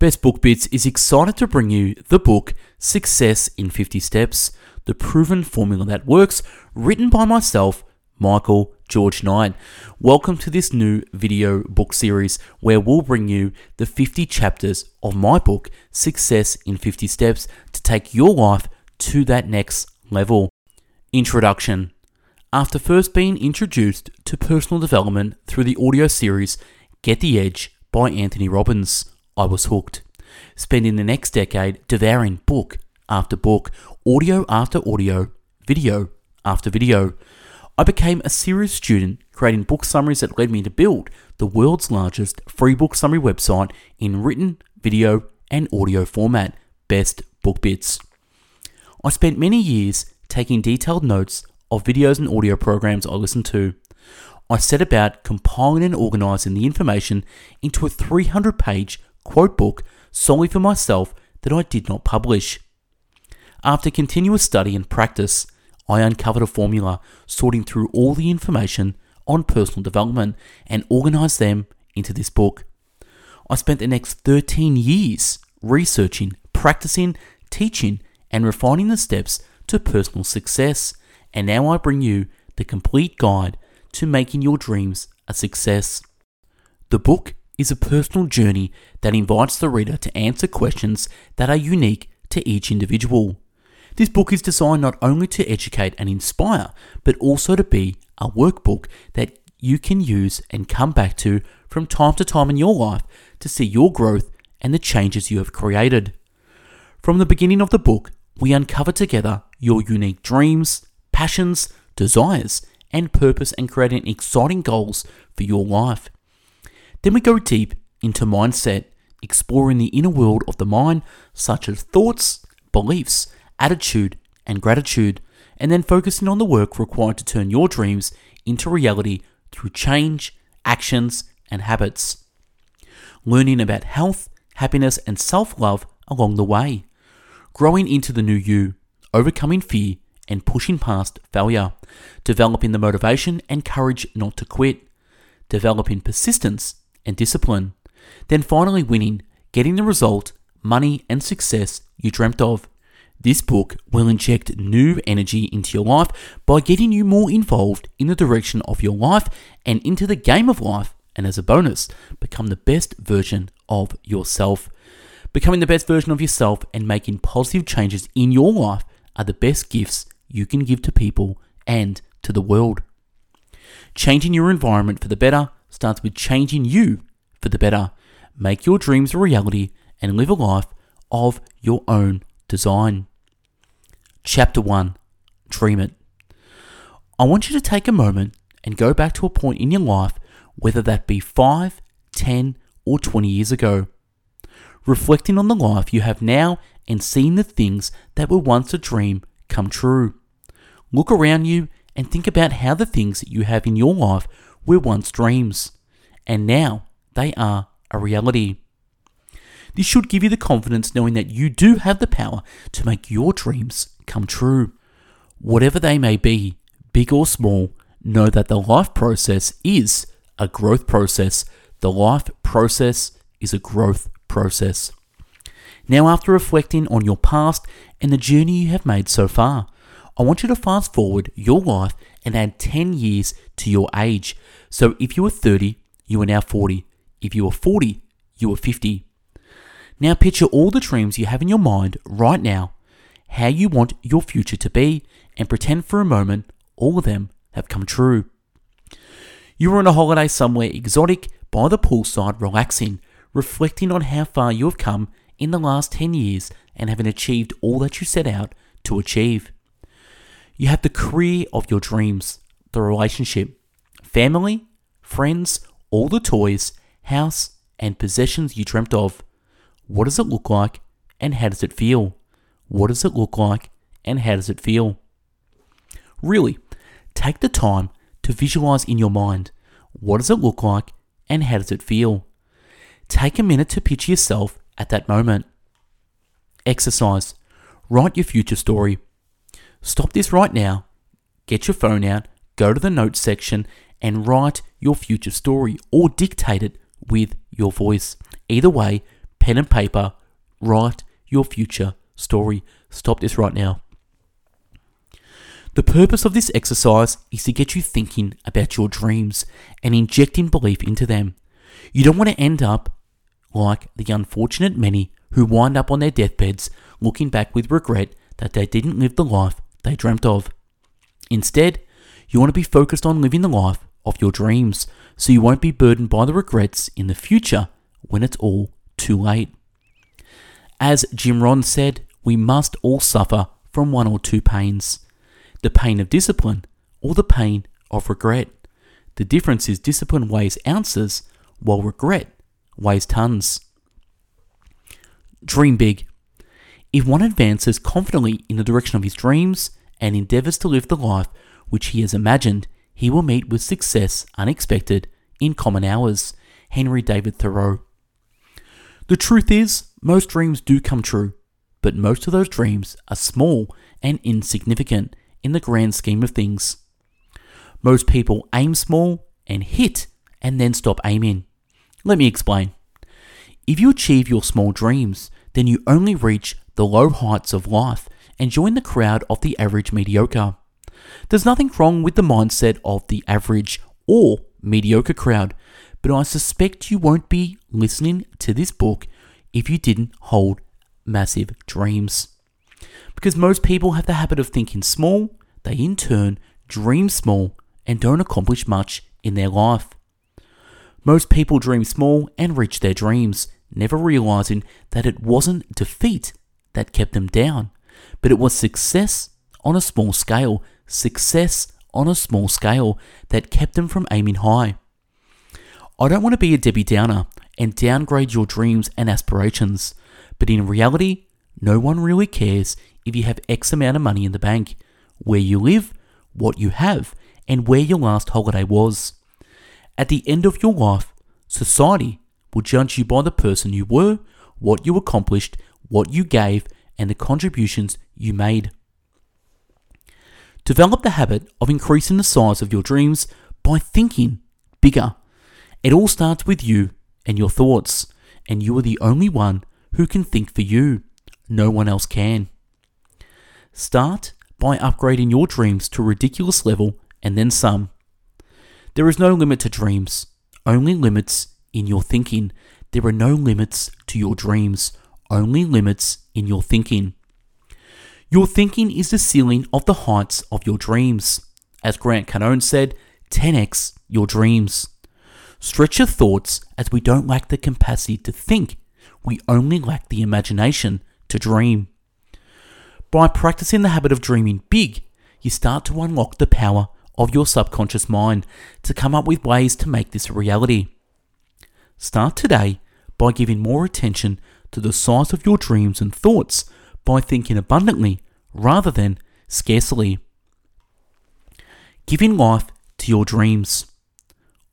Best Book Bits is excited to bring you the book Success in 50 Steps, the proven formula that works, written by myself, Michael George Knight. Welcome to this new video book series where we'll bring you the 50 chapters of my book, Success in 50 Steps, to take your life to that next level. Introduction After first being introduced to personal development through the audio series Get the Edge by Anthony Robbins, I was hooked, spending the next decade devouring book after book, audio after audio, video after video. I became a serious student, creating book summaries that led me to build the world's largest free book summary website in written, video, and audio format, Best Book Bits. I spent many years taking detailed notes of videos and audio programs I listened to. I set about compiling and organizing the information into a 300 page quote book solely for myself that I did not publish. After continuous study and practice, I uncovered a formula sorting through all the information on personal development and organized them into this book. I spent the next 13 years researching, practicing, teaching, and refining the steps to personal success, and now I bring you the complete guide to making your dreams a success. The book is a personal journey that invites the reader to answer questions that are unique to each individual. This book is designed not only to educate and inspire, but also to be a workbook that you can use and come back to from time to time in your life to see your growth and the changes you have created. From the beginning of the book, we uncover together your unique dreams, passions, desires, and purpose and creating exciting goals for your life. Then we go deep into mindset, exploring the inner world of the mind, such as thoughts, beliefs, attitude, and gratitude, and then focusing on the work required to turn your dreams into reality through change, actions, and habits. Learning about health, happiness, and self love along the way. Growing into the new you, overcoming fear, and pushing past failure. Developing the motivation and courage not to quit. Developing persistence and discipline. Then finally winning, getting the result, money, and success you dreamt of. This book will inject new energy into your life by getting you more involved in the direction of your life and into the game of life, and as a bonus, become the best version of yourself. Becoming the best version of yourself and making positive changes in your life are the best gifts you can give to people and to the world. Changing your environment for the better starts with changing you for the better. Make your dreams a reality and live a life of your own design. Chapter 1 Dream It. I want you to take a moment and go back to a point in your life, whether that be 5, 10, or 20 years ago. Reflecting on the life you have now and seeing the things that were once a dream come true. Look around you and think about how the things that you have in your life were once dreams, and now they are a reality. This should give you the confidence knowing that you do have the power to make your dreams come true. Whatever they may be, big or small, know that the life process is a growth process. The life process is a growth process. Now, after reflecting on your past and the journey you have made so far, I want you to fast forward your life and add 10 years to your age. So if you were 30, you are now 40. If you were 40, you are 50. Now picture all the dreams you have in your mind right now, how you want your future to be, and pretend for a moment all of them have come true. You are on a holiday somewhere exotic by the poolside, relaxing, reflecting on how far you have come in the last 10 years and having achieved all that you set out to achieve. You have the career of your dreams, the relationship, family, friends, all the toys, house, and possessions you dreamt of. What does it look like and how does it feel? What does it look like and how does it feel? Really, take the time to visualize in your mind what does it look like and how does it feel? Take a minute to picture yourself at that moment. Exercise. Write your future story. Stop this right now, get your phone out, go to the notes section, and write your future story or dictate it with your voice. Either way, pen and paper, write your future story. Stop this right now. The purpose of this exercise is to get you thinking about your dreams and injecting belief into them. You don't want to end up like the unfortunate many who wind up on their deathbeds looking back with regret that they didn't live the life they dreamt of. Instead, you want to be focused on living the life of your dreams so you won't be burdened by the regrets in the future when it's all too late. As Jim Rohn said, we must all suffer from one or two pains the pain of discipline or the pain of regret. The difference is discipline weighs ounces while regret weighs tons. Dream big. If one advances confidently in the direction of his dreams and endeavors to live the life which he has imagined, he will meet with success unexpected in common hours. Henry David Thoreau. The truth is, most dreams do come true, but most of those dreams are small and insignificant in the grand scheme of things. Most people aim small and hit and then stop aiming. Let me explain. If you achieve your small dreams, then you only reach the low heights of life and join the crowd of the average mediocre. There's nothing wrong with the mindset of the average or mediocre crowd, but I suspect you won't be listening to this book if you didn't hold massive dreams. Because most people have the habit of thinking small, they in turn dream small and don't accomplish much in their life. Most people dream small and reach their dreams, never realizing that it wasn't defeat that kept them down, but it was success on a small scale, success on a small scale that kept them from aiming high. I don't want to be a Debbie Downer and downgrade your dreams and aspirations, but in reality, no one really cares if you have X amount of money in the bank, where you live, what you have, and where your last holiday was. At the end of your life, society will judge you by the person you were, what you accomplished, what you gave, and the contributions you made. Develop the habit of increasing the size of your dreams by thinking bigger. It all starts with you and your thoughts, and you are the only one who can think for you. No one else can. Start by upgrading your dreams to a ridiculous level and then some. There is no limit to dreams, only limits in your thinking. There are no limits to your dreams, only limits in your thinking. Your thinking is the ceiling of the heights of your dreams. As Grant Cardone said, 10x your dreams. Stretch your thoughts as we don't lack the capacity to think, we only lack the imagination to dream. By practicing the habit of dreaming big, you start to unlock the power of your subconscious mind to come up with ways to make this a reality. Start today by giving more attention to the size of your dreams and thoughts by thinking abundantly rather than scarcely. Giving life to your dreams.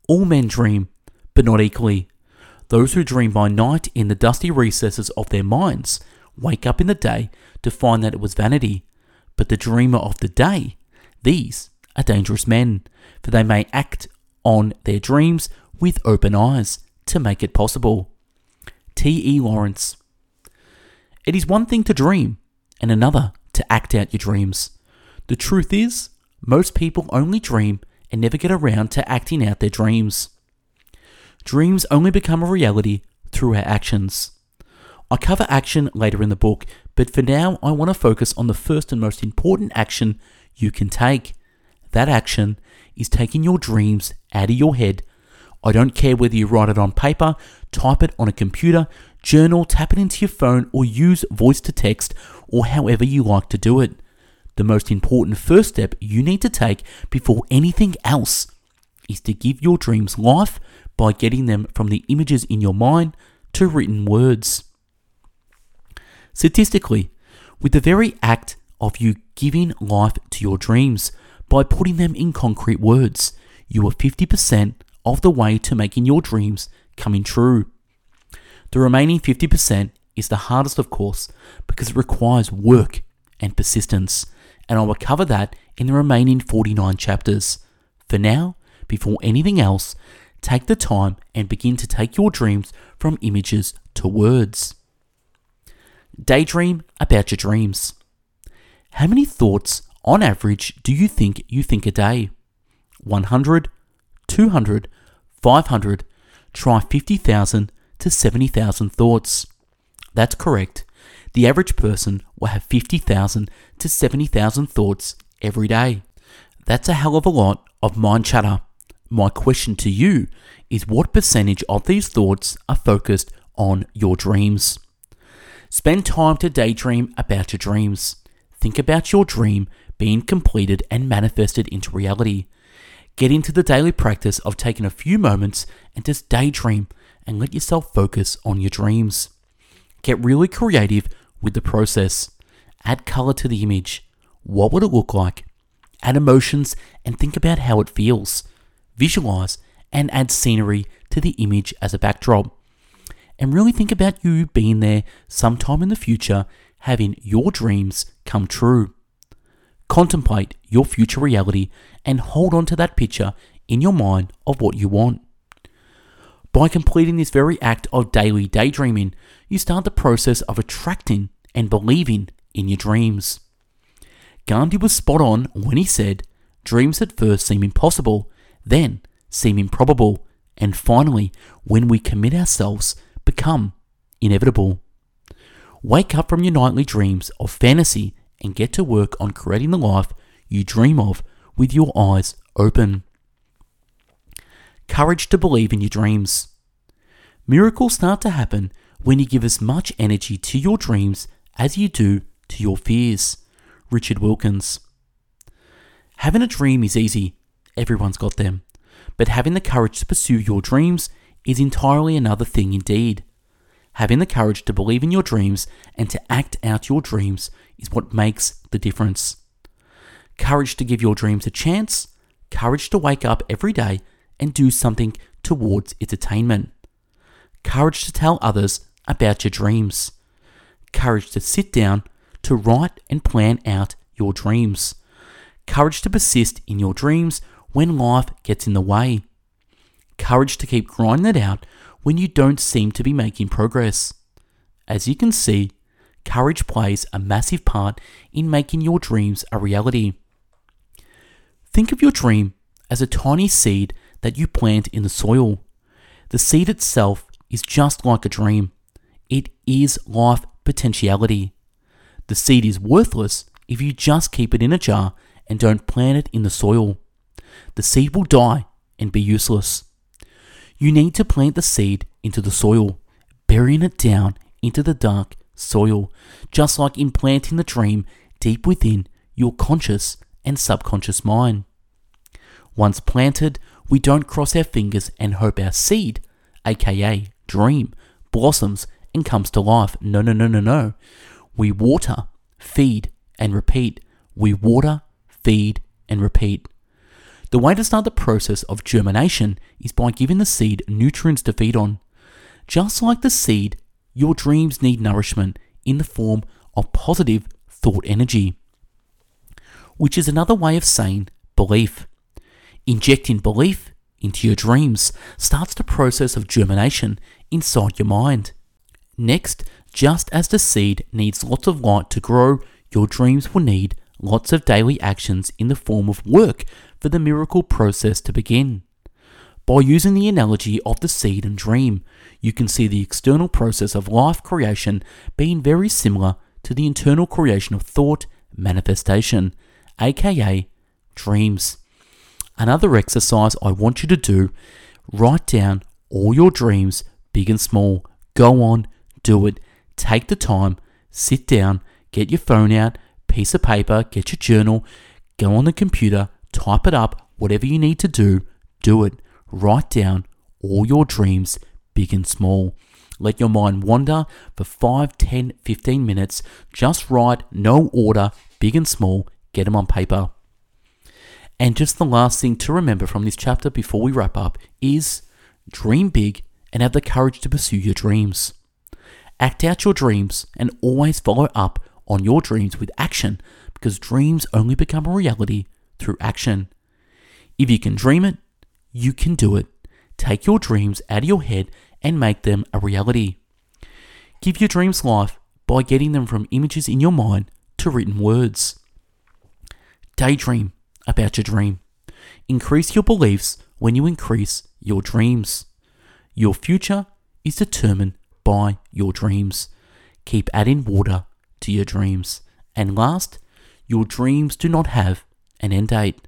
All men dream, but not equally. Those who dream by night in the dusty recesses of their minds wake up in the day to find that it was vanity. But the dreamer of the day, these are dangerous men, for they may act on their dreams with open eyes to make it possible. T. E. Lawrence. It is one thing to dream, and another to act out your dreams. The truth is, most people only dream and never get around to acting out their dreams. Dreams only become a reality through our actions. I cover action later in the book, but for now I want to focus on the first and most important action you can take. That action is taking your dreams out of your head. I don't care whether you write it on paper, type it on a computer, journal, tap it into your phone, or use voice to text, or however you like to do it. The most important first step you need to take before anything else is to give your dreams life by getting them from the images in your mind to written words. Statistically, with the very act of you giving life to your dreams by putting them in concrete words, you are 50% of the way to making your dreams coming true. The remaining 50% is the hardest, of course, because it requires work and persistence, and I will cover that in the remaining 49 chapters. For now, before anything else, take the time and begin to take your dreams from images to words. Daydream about your dreams. How many thoughts on average do you think you think a day? 100, 200, 500, try 50,000 to 70,000 thoughts. That's correct. The average person will have 50,000 to 70,000 thoughts every day. That's a hell of a lot of mind chatter. My question to you is what percentage of these thoughts are focused on your dreams? Spend time to daydream about your dreams. Think about your dream being completed and manifested into reality. Get into the daily practice of taking a few moments and just daydream and let yourself focus on your dreams. Get really creative with the process. Add color to the image. What would it look like? Add emotions and think about how it feels. Visualize and add scenery to the image as a backdrop. And really think about you being there sometime in the future, having your dreams come true. Contemplate your future reality and hold on to that picture in your mind of what you want. By completing this very act of daily daydreaming, you start the process of attracting and believing in your dreams. Gandhi was spot on when he said, Dreams at first seem impossible, then seem improbable, and finally, when we commit ourselves, become inevitable. Wake up from your nightly dreams of fantasy and get to work on creating the life you dream of with your eyes open. Courage to believe in your dreams. Miracles start to happen when you give as much energy to your dreams as you do to your fears. Richard Wilkins. Having a dream is easy, everyone's got them. But having the courage to pursue your dreams is entirely another thing indeed. Having the courage to believe in your dreams and to act out your dreams is what makes the difference. Courage to give your dreams a chance, courage to wake up every day and do something towards its attainment. Courage to tell others about your dreams. Courage to sit down, to write and plan out your dreams. Courage to persist in your dreams when life gets in the way. Courage to keep grinding it out when you don't seem to be making progress. As you can see, courage plays a massive part in making your dreams a reality. Think of your dream as a tiny seed that you plant in the soil. The seed itself is just like a dream. It is life potentiality. The seed is worthless if you just keep it in a jar and don't plant it in the soil the seed will die and be useless. You need to plant the seed into the soil, burying it down into the dark soil, just like implanting the dream deep within your conscious and subconscious mind. Once planted, we don't cross our fingers and hope our seed, aka dream, blossoms and comes to life. No, no, no, no, no. We water, feed, and repeat. We water, feed, and repeat. The way to start the process of germination is by giving the seed nutrients to feed on. Just like the seed, your dreams need nourishment in the form of positive thought energy, which is another way of saying belief. Injecting belief into your dreams starts the process of germination inside your mind. Next, just as the seed needs lots of light to grow, your dreams will need lots of daily actions in the form of work for the miracle process to begin. By using the analogy of the seed and dream, you can see the external process of life creation being very similar to the internal creation of thought manifestation, aka dreams. Another exercise I want you to do write down all your dreams, big and small. Go on, do it. Take the time, sit down, get your phone out, piece of paper, get your journal, go on the computer, type it up, whatever you need to do, do it. Write down all your dreams, big and small. Let your mind wander for 5, 10, 15 minutes. Just write, no order, big and small, get them on paper. And just the last thing to remember from this chapter before we wrap up is dream big and have the courage to pursue your dreams. Act out your dreams and always follow up on your dreams with action because dreams only become a reality through action. If you can dream it, you can do it. Take your dreams out of your head and make them a reality. Give your dreams life by getting them from images in your mind to written words. Daydream about your dream. Increase your beliefs when you increase your dreams. Your future is determined by your dreams. Keep adding water to your dreams. And last, your dreams do not have an end date.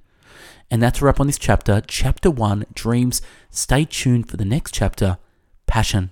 And that's a wrap on this chapter. Chapter 1 Dreams. Stay tuned for the next chapter Passion.